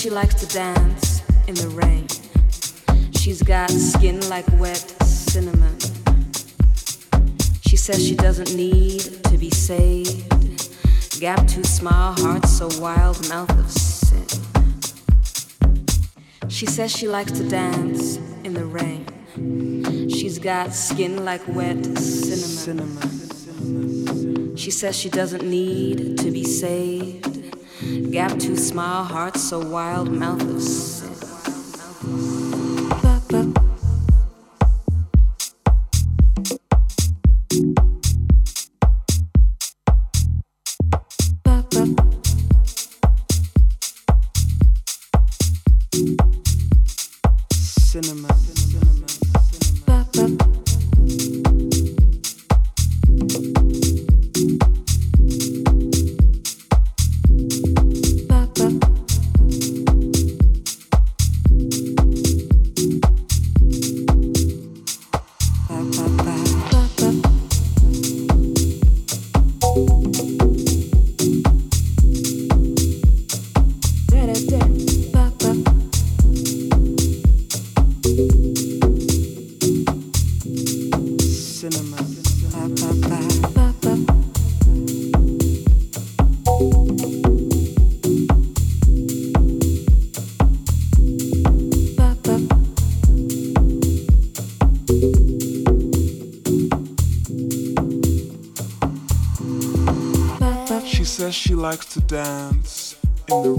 she likes to dance in the rain. She's got skin like wet cinnamon. She says she doesn't need to be saved. Gap too small, heart so wild, mouth of sin. She says she likes to dance in the rain. She's got skin like wet cinnamon. She says she doesn't need to be saved. Gap too small, heart so wild, mouth of sin. likes to dance in the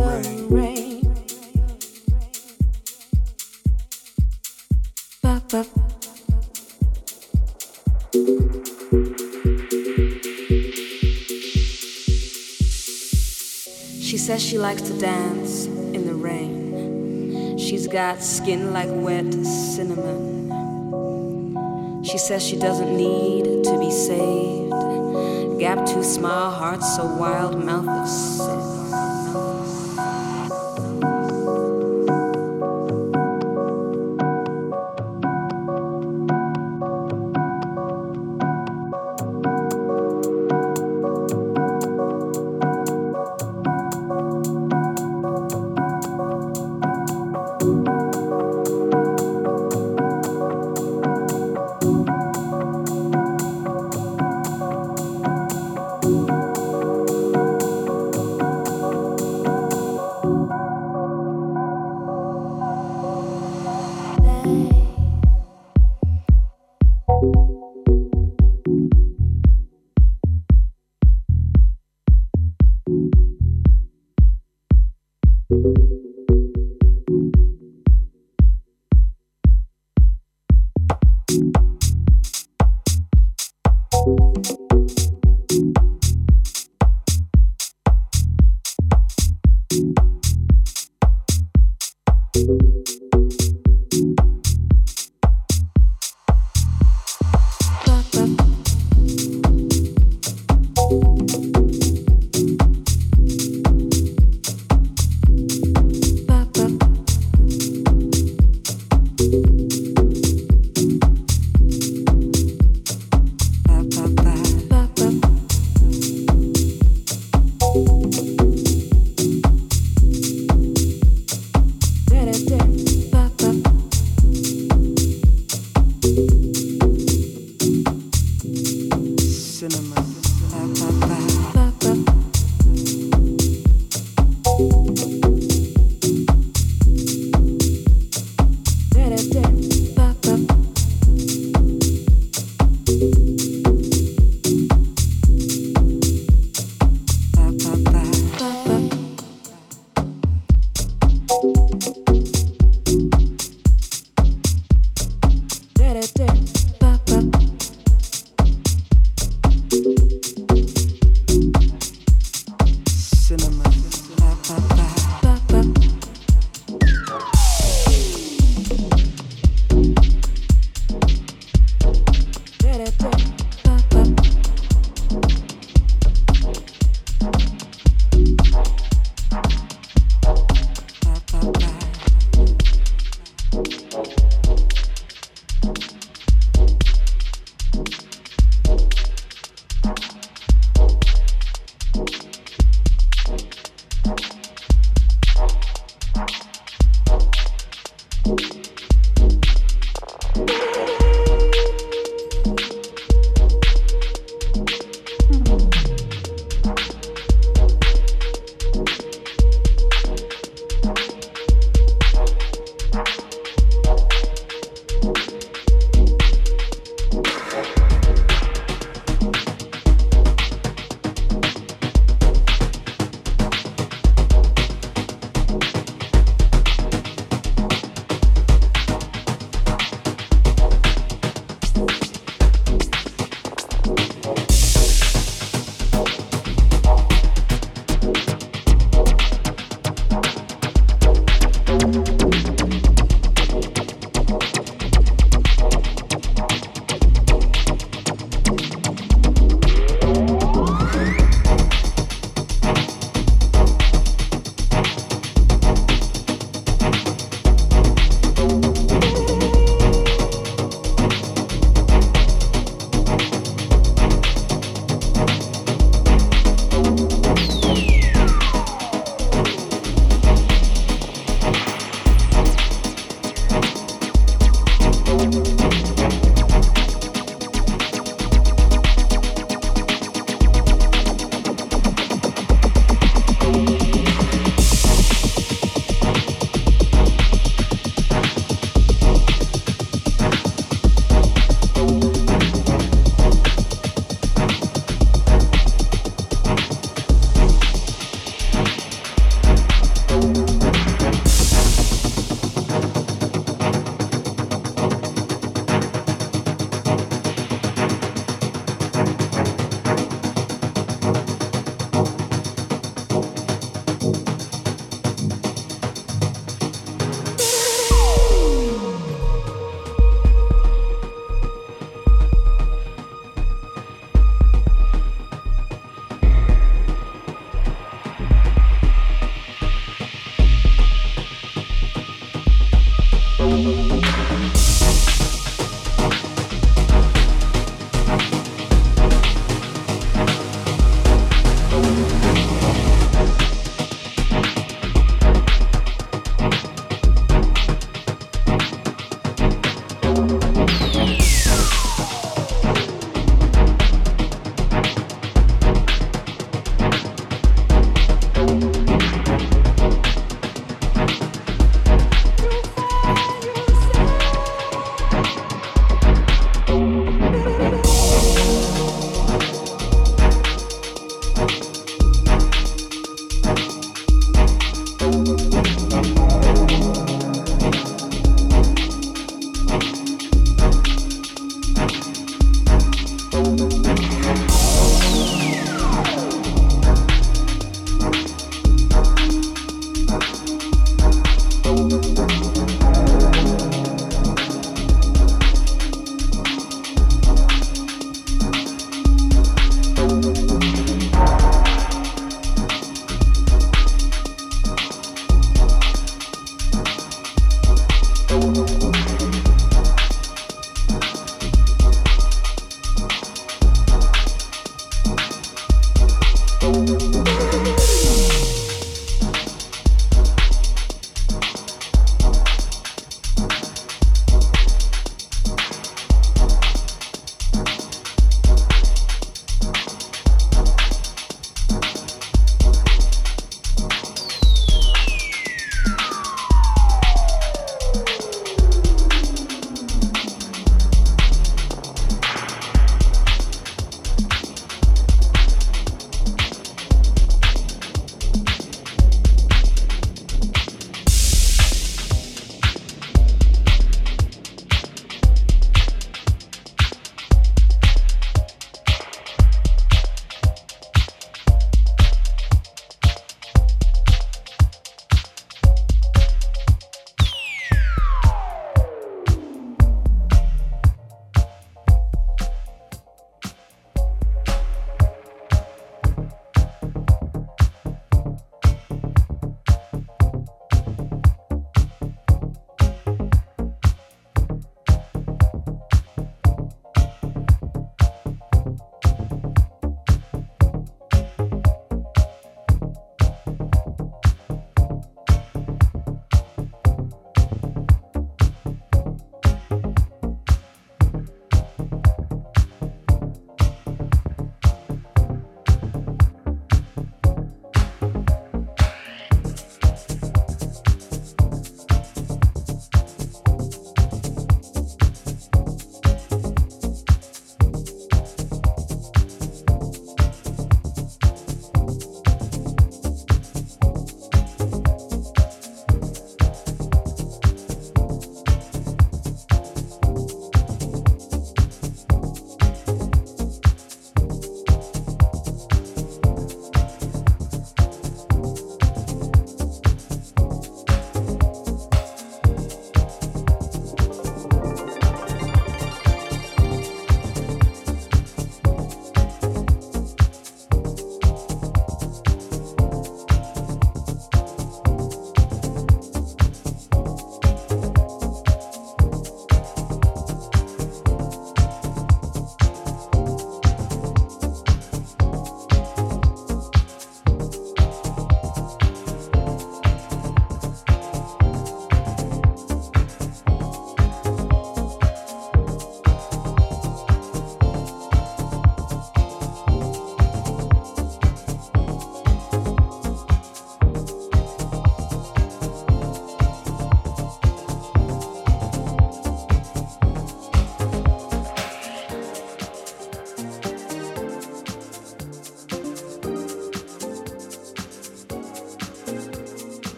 rain. She says she likes to dance in the rain. She's got skin like wet cinnamon. She says she doesn't need to be saved. Gap too small, heart so wild, mouth of